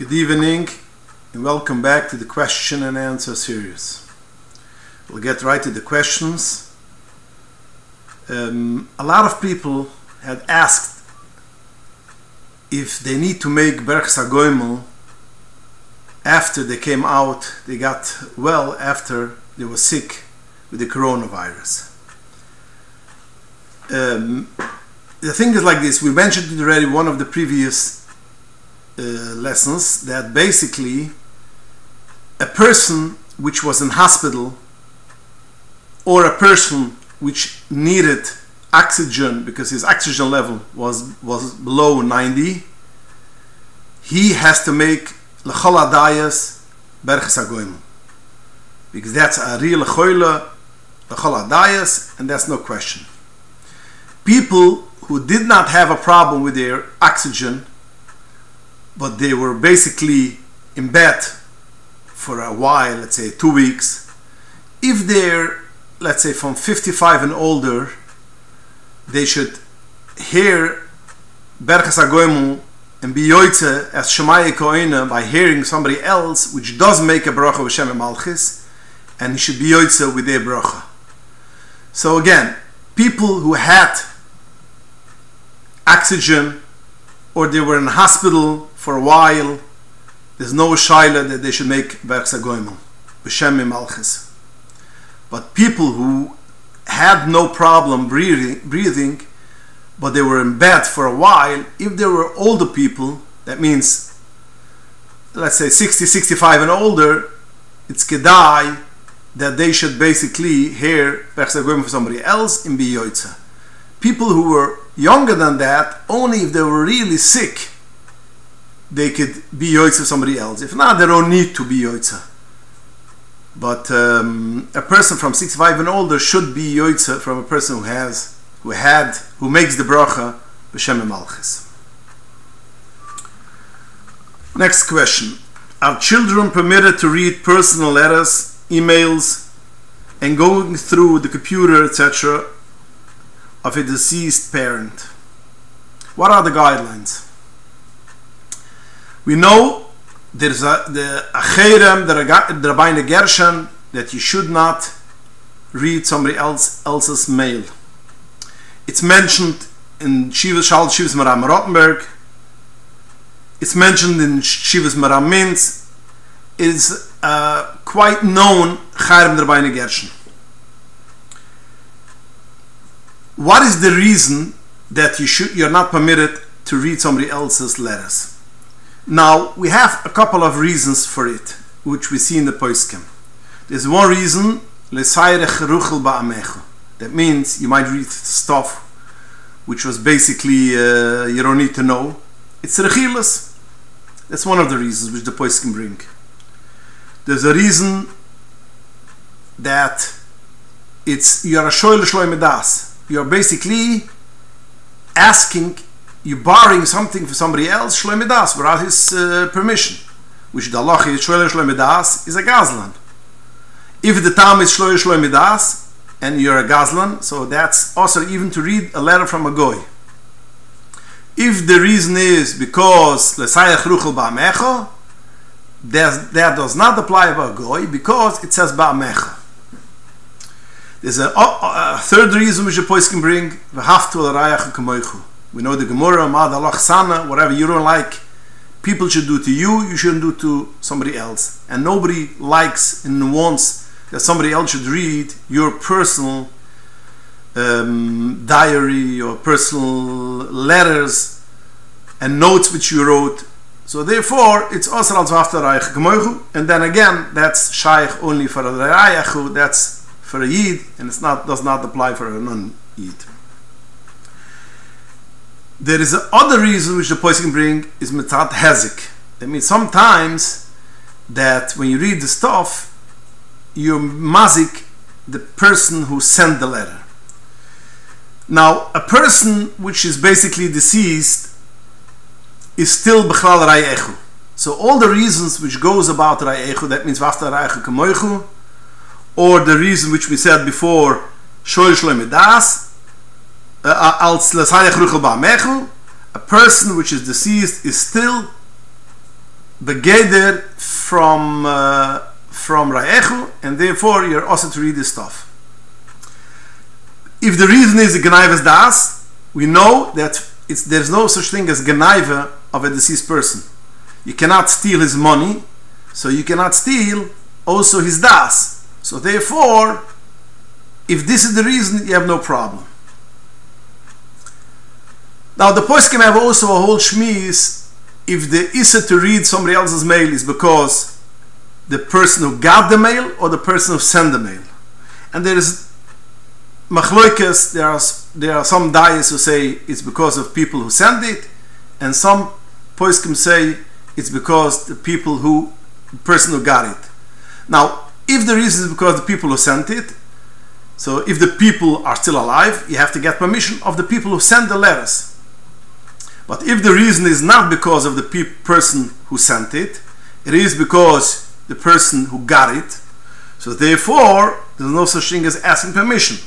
Good evening and welcome back to the question and answer series. We'll get right to the questions. Um, a lot of people had asked if they need to make Berchs HaGoimel after they came out, they got well after they were sick with the coronavirus. Um, the thing is like this we mentioned it already one of the previous uh, lessons that basically a person which was in hospital or a person which needed oxygen because his oxygen level was was below 90 he has to make lechol adayas berchas because that's a real choile lechol adayas and that's no question. People who did not have a problem with their oxygen but they were basically in bed for a while let's say 2 weeks if they're let's say from 55 and older they should hear berchas agoim and be yoitze as Shemaya Koina by hearing somebody else which does make a bracha with Shem Malchis and he should be yoitze with their bracha. So again, people who had oxygen or they were in hospital for a while, there's no shaila that they should make Berchsa Goimel, B'Shem Malchis. But people who had no problem breathing, but they were in bed for a while, if they were older people, that means, let's say 60, 65 and older, it's kedai that they should basically hear Pechsagim for somebody else in Biyoitza. People who were younger than that, only if they were really sick, they could be Yoitza somebody else. If not, they don't need to be Yoitza. But um, a person from 65 and older should be Yoitza from a person who has who had who makes the bracha b'shem malchis. Next question: Are children permitted to read personal letters, emails, and going through the computer, etc., of a deceased parent? What are the guidelines? We know there's a the acherem the Rabbeinu Gershon that you should not read somebody else else's mail. It's mentioned in Shivas Shal Shivas Maram Rottenberg. It's mentioned in Shivas Maram Minz. It is uh, quite known Chayrem der Beine Gershon. What is the reason that you should you're not permitted to read somebody else's letters? Now we have a couple of reasons for it, which we see in the Poiskim. There's one reason, that means you might read stuff which was basically uh, you don't need to know. It's rechilas. That's one of the reasons which the Poiskim bring. There's a reason that it's you're a shoyle shloimedas. You're basically asking you borrowing something for somebody else shloimedas without his uh, permission. Which the Allah is shoyle shloimedas is a gazlan. If the time is shoyle shloimedas and you're a gazlan so that's also even to read a letter from a goy. If the reason is because lesayach ruchel ba'mecha that does not apply about goy because it says ba'mecha there's a, a, a, third reason which the poiskim bring we have to rayach kamoichu we know the gemara mad sana whatever you don't like people should do to you you shouldn't do to somebody else and nobody likes and wants that somebody else should read your personal um, diary or personal letters and notes which you wrote. So therefore, it's als after Reich and then again, that's Shaykh only for a Reich, that's for a Yid, and it's not does not apply for a non-Yid. There is another reason which the poiskim bring is Metat Hezik. That means sometimes that when you read the stuff, you mazik the person who sent the letter. Now, a person which is basically deceased is still bechlal rayechu. So all the reasons which goes about rayechu, that means vafta rayechu kemoichu, or the reason which we said before, shoy shloimidas, uh, als lesayach ruchel ba'mechu, a person which is deceased is still begeder from uh, from Raechu, and therefore you're also to read this stuff. If the reason is Gnaiva's Das, we know that there's no such thing as Gnaiva of a deceased person. You cannot steal his money, so you cannot steal also his Das. So therefore, if this is the reason, you have no problem. Now the poskim have also a whole shmiz if the issa to read somebody else's mail is because the person who got the mail or the person who sent the mail. And there is machloikas, there are, there are some dayas who say it's because of people who send it, and some poskim say it's because the people who, the person who got it. Now, if the reason is because the people who sent it, so if the people are still alive, you have to get permission of the people who sent the letters. But if the reason is not because of the pe- person who sent it, it is because the person who got it. So therefore, there's no such thing as asking permission.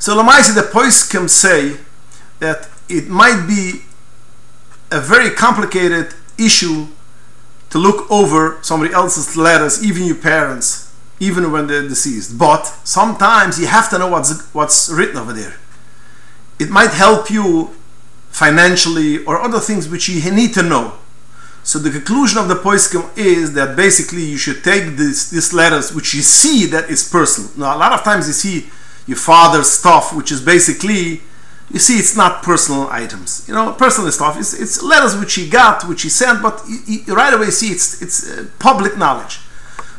So Lamaisi, the Poiskim say that it might be a very complicated issue to look over somebody else's letters, even your parents, even when they're deceased. But sometimes you have to know what's what's written over there. It might help you financially or other things which you need to know. So the conclusion of the poiskim is that basically you should take this these letters which you see that is personal. Now a lot of times you see your father's stuff which is basically you see it's not personal items. You know, personal stuff. It's, it's letters which he got, which he sent, but you, you right away see it's it's uh, public knowledge.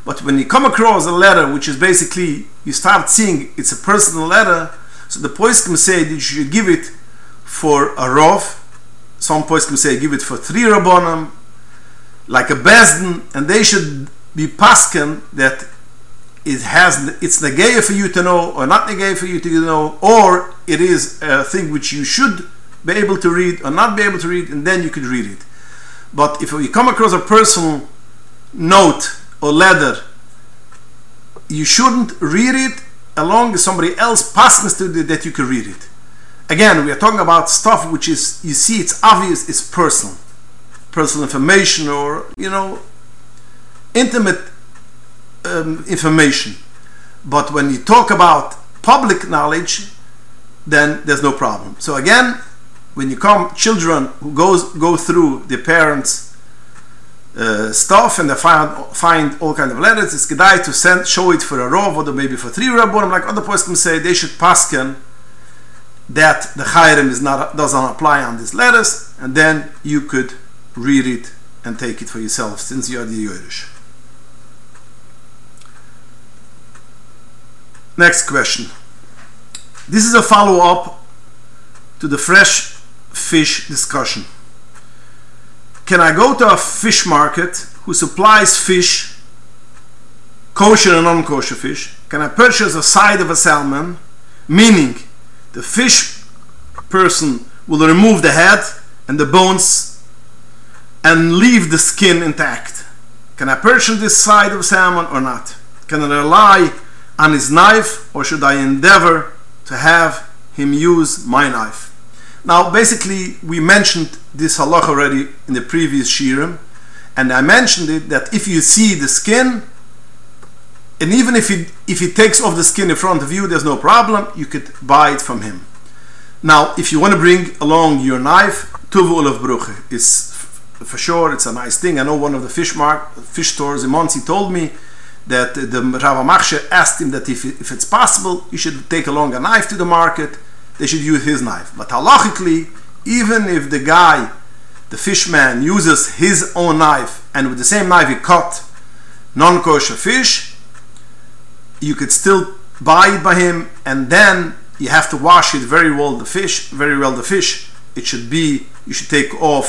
But when you come across a letter which is basically you start seeing it's a personal letter, so the poiskim say that you should give it for a rov. Some poskim say give it for three rabbonim, like a bezdin, and they should be paskin that it has it's negay for you to know or not negaya for you to know, or it is a thing which you should be able to read or not be able to read, and then you could read it. But if you come across a personal note or letter, you shouldn't read it along with somebody else passing to that you can read it again we are talking about stuff which is you see it's obvious it's personal. Personal information or you know intimate um, information. But when you talk about public knowledge then there's no problem. So again when you come children who goes go through their parents uh, stuff and they find find all kind of letters it's good to send show it for a rov or maybe for three rabbonim like other can say they should pasken that the chayrim is not doesn't apply on these letters, and then you could read it and take it for yourself since you are the Yerush. Next question. This is a follow up to the fresh fish discussion. Can I go to a fish market who supplies fish, kosher and non kosher fish? Can I purchase a side of a salmon, meaning the fish person will remove the head and the bones and leave the skin intact. Can I purchase this side of salmon or not? Can I rely on his knife or should I endeavor to have him use my knife? Now, basically, we mentioned this halach already in the previous shirim, and I mentioned it that if you see the skin, and even if he if he takes off the skin in front of you there's no problem. You could buy it from him. Now if you want to bring along your knife tuvu olav bruche is for sure it's a nice thing. I know one of the fish mark fish stores in Monsey told me that the Rava Machshe asked him that if, if it's possible you should take along a knife to the market. They should use his knife. But halachically even if the guy the fishman uses his own knife and with the same knife he cut non-kosher fish you could still buy it by him and then you have to wash it very well the fish very well the fish. It should be you should take off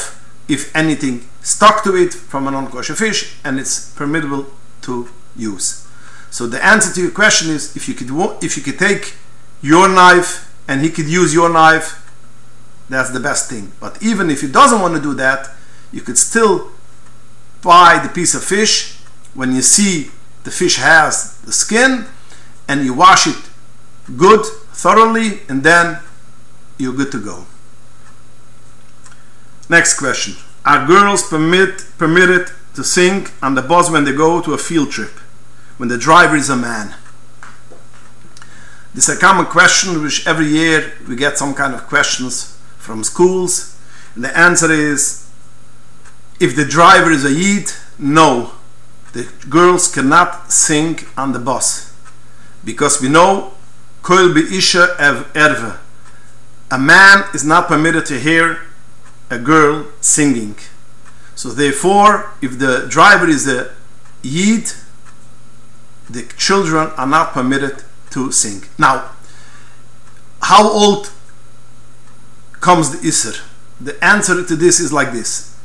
if anything stuck to it from a non-kosher fish and it's permissible to use. So the answer to your question is if you could if you could take your knife and he could use your knife that's the best thing. But even if he doesn't want to do that you could still buy the piece of fish. When you see the fish has the skin and you wash it good thoroughly and then you're good to go next question are girls permit permitted to sing on the bus when they go to a field trip, when the driver is a man. This is a common question which every year we get some kind of questions from schools. And the answer is if the driver is a Yid, no. The girls cannot sing on the bus. Because we know Koil Isha ev erve. A man is not permitted to hear a girl singing. So therefore, if the driver is a Yid, the children are not permitted to sing. Now, how old comes the Isser? The answer to this is like this.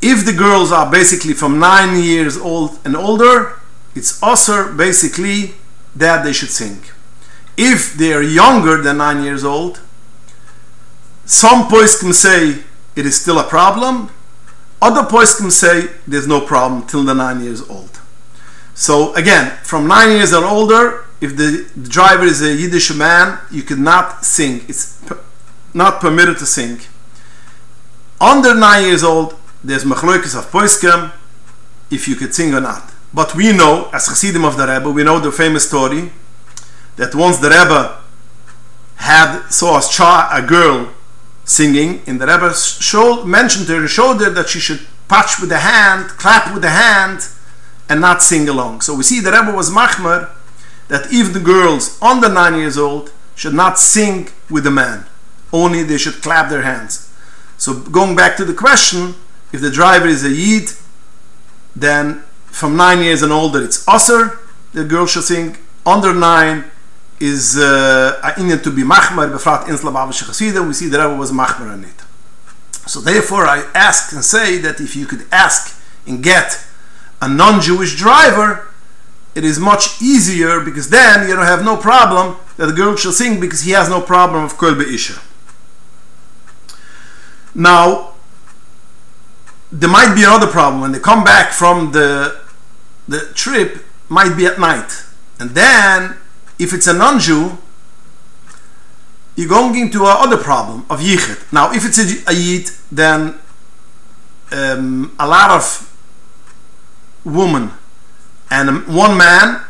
If the girls are basically from 9 years old and older, it's also basically that they should sing. If they are younger than 9 years old, some poskim say it is still a problem, other poskim say there's no problem till the 9 years old. So again, from 9 years and older, if the driver is a Yiddish man, you cannot sing. It's not permitted to sing. Under 9 years old, there's machloikis of poiskem if you could sing or not. But we know, as Chassidim of the Rebbe, we know the famous story that once the Rebbe had saw a, child, a girl singing, and the Rebbe showed, mentioned her and showed her that she should patch with the hand, clap with the hand, and not sing along. So we see the Rebbe was machmer that even girls under nine years old should not sing with the man, only they should clap their hands. So going back to the question, if the driver is a yid, then from nine years and older it's usher, the girl should sing. Under nine is uh, a inyan to be machmer, befrat insla we see the Rebbe was machmer on it. So therefore I ask and say that if you could ask and get a non-Jewish driver, it is much easier because then you don't have no problem that the girl shall sing because he has no problem of kol isha. Now, there might be another problem. When they come back from the the trip might be at night. And then if it's a non-jew you're going into another problem of yichid now if it's a, a yid then um, a lot of woman and one man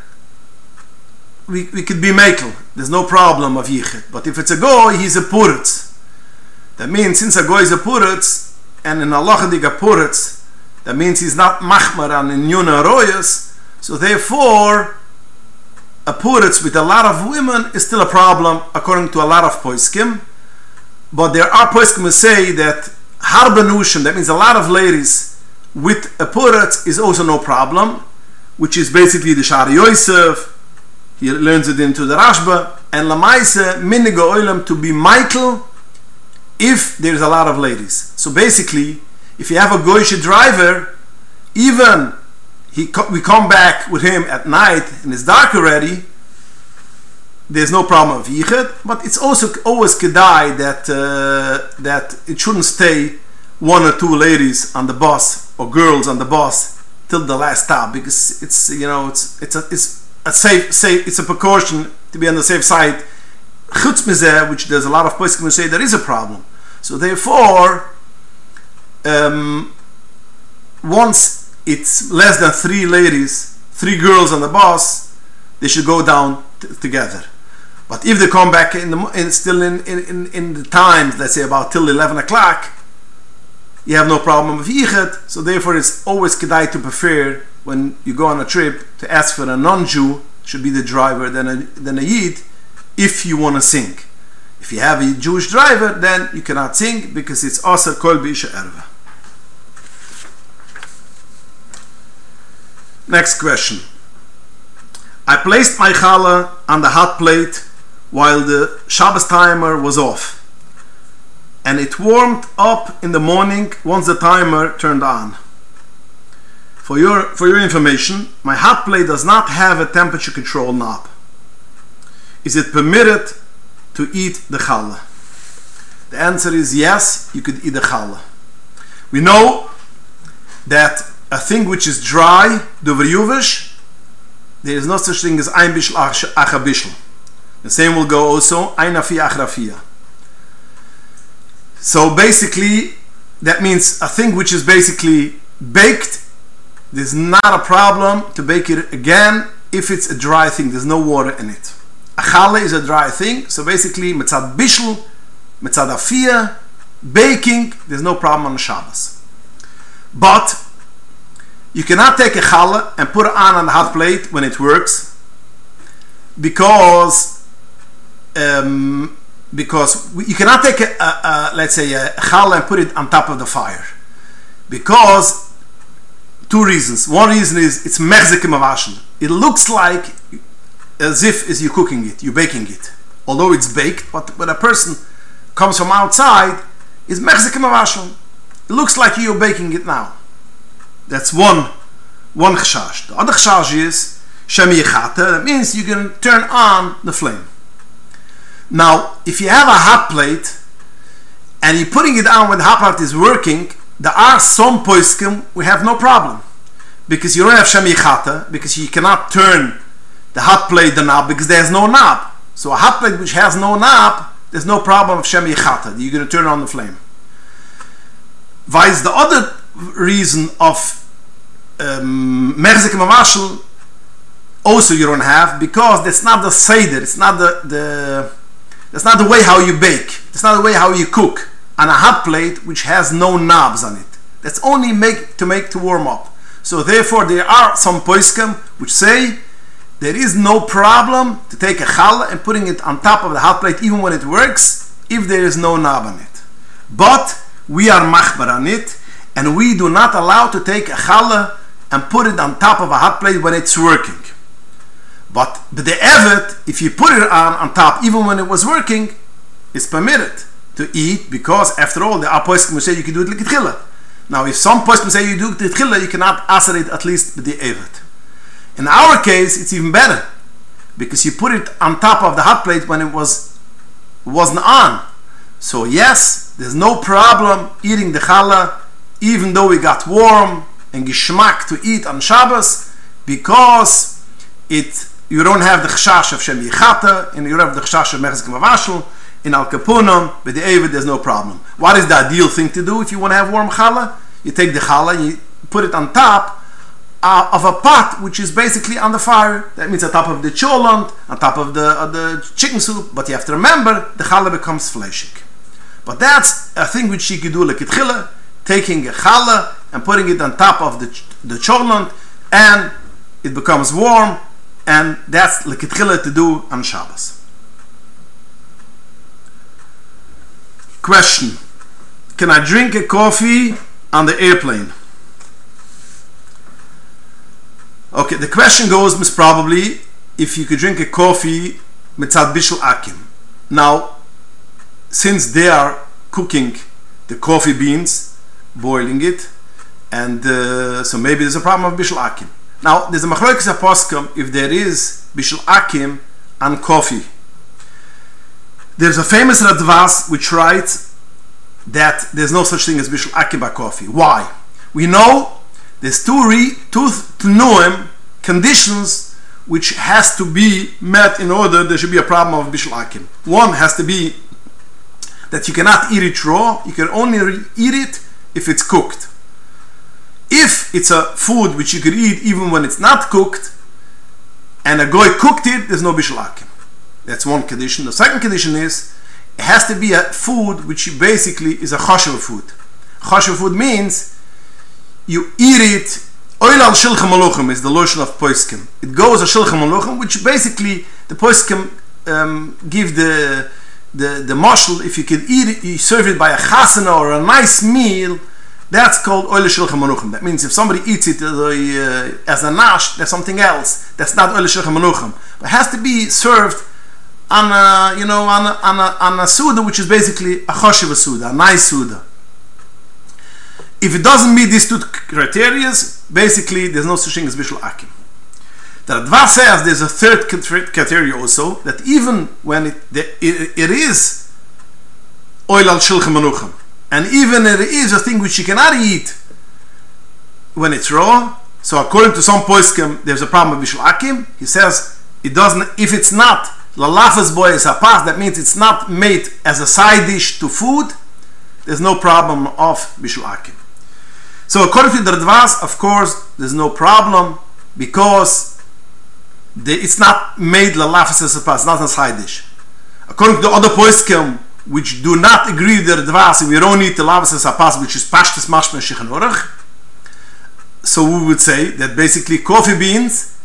we, we could be makel there's no problem of yichid but if it's a goy he's a puritz. That means since a goy is a puritz and in Allah the Gapuritz, that means he's not machmar and in Yuna Royas, so therefore a Puritz with a lot of women is still a problem according to a lot of Poiskim. But there are Poiskim who say that Harbanushim, that means a lot of ladies with a Puritz is also no problem, which is basically the Shari Yosef, he learns it into the Rashba, and Lamaise Minigo Oilam to be Michael if there's a lot of ladies. So basically, if you have a goyish driver, even he we come back with him at night and it's dark already, there's no problem of yichud. But it's also always kedai that uh, that it shouldn't stay one or two ladies on the bus or girls on the bus till the last stop because it's you know it's it's a it's a safe safe it's a precaution to be on the safe side chutz which there's a lot of poskim who say there is a problem. So therefore, um, once it's less than three ladies, three girls on the bus, they should go down together. But if they come back in the in, still in, in, in the times, let's say about till eleven o'clock, you have no problem with yichud. So therefore, it's always kedai to prefer when you go on a trip to ask for a non-Jew should be the driver than a than a yid if you want to sing. If you have a Jewish driver, then you cannot sing because it's Aser Kol B'Isha Erva. Next question. I placed my challah on the hot plate while the Shabbos timer was off. And it warmed up in the morning once the timer turned on. For your, for your information, my hot plate does not have a temperature control knob. Is it permitted to eat the challah? The answer is yes, you could eat the challah. We know that a thing which is dry, dover there is no such thing as ein bishel acha. The same will go also ein afi achrafia. So basically, that means a thing which is basically baked there's not a problem to bake it again if it's a dry thing. There's no water in it. A challah is a dry thing, so basically mitzad bishul, mitzad afia, baking, there's no problem on Shabbos. But you cannot take a challah and put it on on the hot plate when it works because um, because you cannot take a, a, a, let's say a challah and put it on top of the fire because two reasons. One reason is it's mechzikim avashel it looks like as if is you're cooking it you're baking it. Although it's baked but when a person comes from outside is mechzikim avashel it looks like you're baking it now. That's one one chashash the other chashash is shemi that means you can turn on the flame. Now, if you have a hot plate and you're putting it on when the hot plate is working, there are some poiskim we have no problem. Because you don't have shemichata because you cannot turn the hot plate the knob because there's no knob. So a hot plate which has no knob, there's no problem of shemichata. You're going to turn on the flame. Vice the other reason of um, mevashel also you don't have because that's not the seder, it's not the the that's not the way how you bake. it's not the way how you cook on a hot plate which has no knobs on it. That's only make to make to warm up. So therefore there are some poiskim which say there is no problem to take a challah and putting it on top of the hot plate even when it works if there is no knob on it. But we are machbar on it and we do not allow to take a challah and put it on top of a hot plate when it's working. But the evet, if you put it on, on top, even when it was working, it's permitted to eat because, after all, the apostle say you can do it like a Now, if some poskim say you do it like you cannot answer it at least the evet. In our case, it's even better because you put it on top of the hot plate when it was wasn't on. So yes, there's no problem eating the challah, even though we got warm and geschmack to eat on Shabbos, because it you don't have the chashash of Shem Yichata, and you don't have the chashash of Mechzik Mavashel, in Al Kapunam, but the Evid, there's no problem. What is the ideal thing to do if you want to have warm challah? You take the challah, you put it on top uh, of a pot which is basically on the fire. That means on top of the cholent, on top of the, of the chicken soup, but you have to remember, the challah becomes fleshik. But that's a thing which you could do like it taking a challah and putting it on top of the, the cholent, and it becomes warm, and that's like lekitchila to do on Shabbos. Question: Can I drink a coffee on the airplane? Okay, the question goes, most probably, if you could drink a coffee mitzad bishul akim. Now, since they are cooking the coffee beans, boiling it, and uh, so maybe there's a problem of bishul akim. Now, there's a machlokes aposkum if there is bishul akim and coffee. There's a famous Radvaz which writes that there's no such thing as bishul akim by coffee. Why? We know there's two re, two tnuim conditions which has to be met in order there should be a problem of bishul akim. One has to be that you cannot eat it raw. You can only eat it if it's cooked. If it's a food which you could eat even when it's not cooked, and a goy cooked it, there's no bishul akim. That's one condition. The second condition is it has to be a food which basically is a choshev food. Choshev food means you eat it. Oil al shilchem maluchim is the lotion of poiskim. It goes a shilchem maluchim, which basically the poiskim um, give the the the marshal. If you can eat it, you serve it by a chasana or a nice meal that's called oil shilchem manuchim. That means if somebody eats it uh, as a nash, that's something else. That's not oil shilchem manuchim. But it has to be served on a, you know, on a, on a, on a suda, which is basically a choshev suda, a nice suda. If it doesn't meet these two criteria, basically there's no such thing as bishul akim. The Radva says there's a third criteria also, that even when it, it, it is oil al shilchem manuchim, and even it is a thing which you cannot eat when it's raw. So according to some poskim, there's a problem with bishul akim. He says it doesn't. If it's not lalafas boy is pas, that means it's not made as a side dish to food. There's no problem of bishul akim. So according to the Radvaz, of course, there's no problem because the, it's not made lalafas pas, not as haidish. According to the other poiskim, which do not agree with the Radvaz, we don't need the lavas as which is pashtas mashma shichan So we would say that basically coffee beans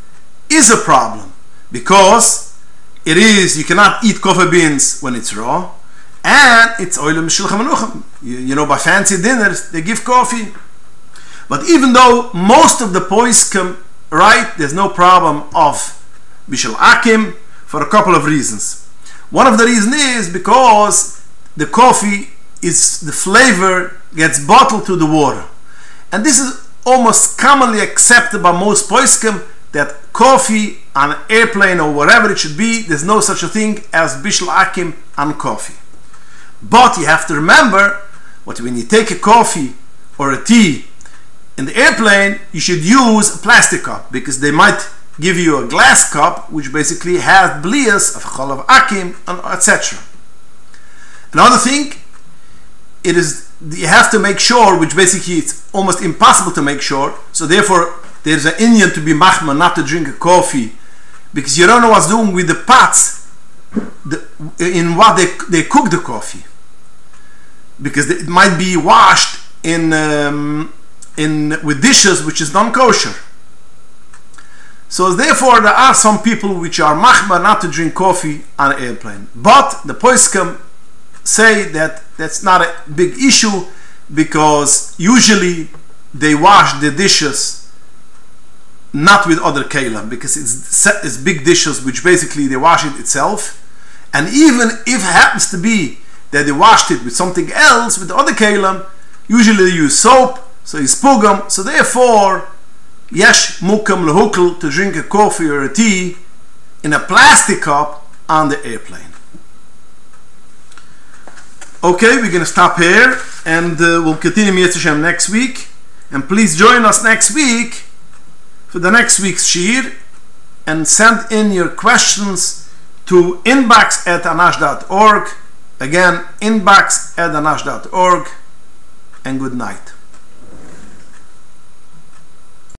is a problem because it is you cannot eat coffee beans when it's raw and it's oilem shilcham you, you know by fancy dinners they give coffee but even though most of the poiskim right there's no problem of bishul akim for a couple of reasons. One of the reasons is because the coffee is the flavor gets bottled to the water. And this is almost commonly accepted by most poiskim that coffee on an airplane or wherever it should be there's no such a thing as bishul akim on coffee. But you have to remember what when you take a coffee or a tea in the airplane, you should use a plastic cup because they might give you a glass cup which basically has blias of cholav akim etc. Another thing, it is you have to make sure, which basically it's almost impossible to make sure. So therefore, there's an Indian to be machma not to drink a coffee because you don't know what's doing with the pots the, in what they, they cook the coffee because it might be washed in um, in with dishes which is non-kosher. So therefore, there are some people which are machma not to drink coffee on an airplane. But the poiskim say that that's not a big issue because usually they wash the dishes not with other kalim because it's, it's big dishes which basically they wash it itself. And even if it happens to be that they washed it with something else, with the other kalim, usually they use soap so he's pugam. So therefore, yesh mukam lehukl to drink a coffee or a tea in a plastic cup on the airplane. Okay, we're going to stop here and uh, we'll continue Mitzvah next week. And please join us next week for the next week's Shir and send in your questions to inbox at anash.org. Again, inbox at anash.org. And good night.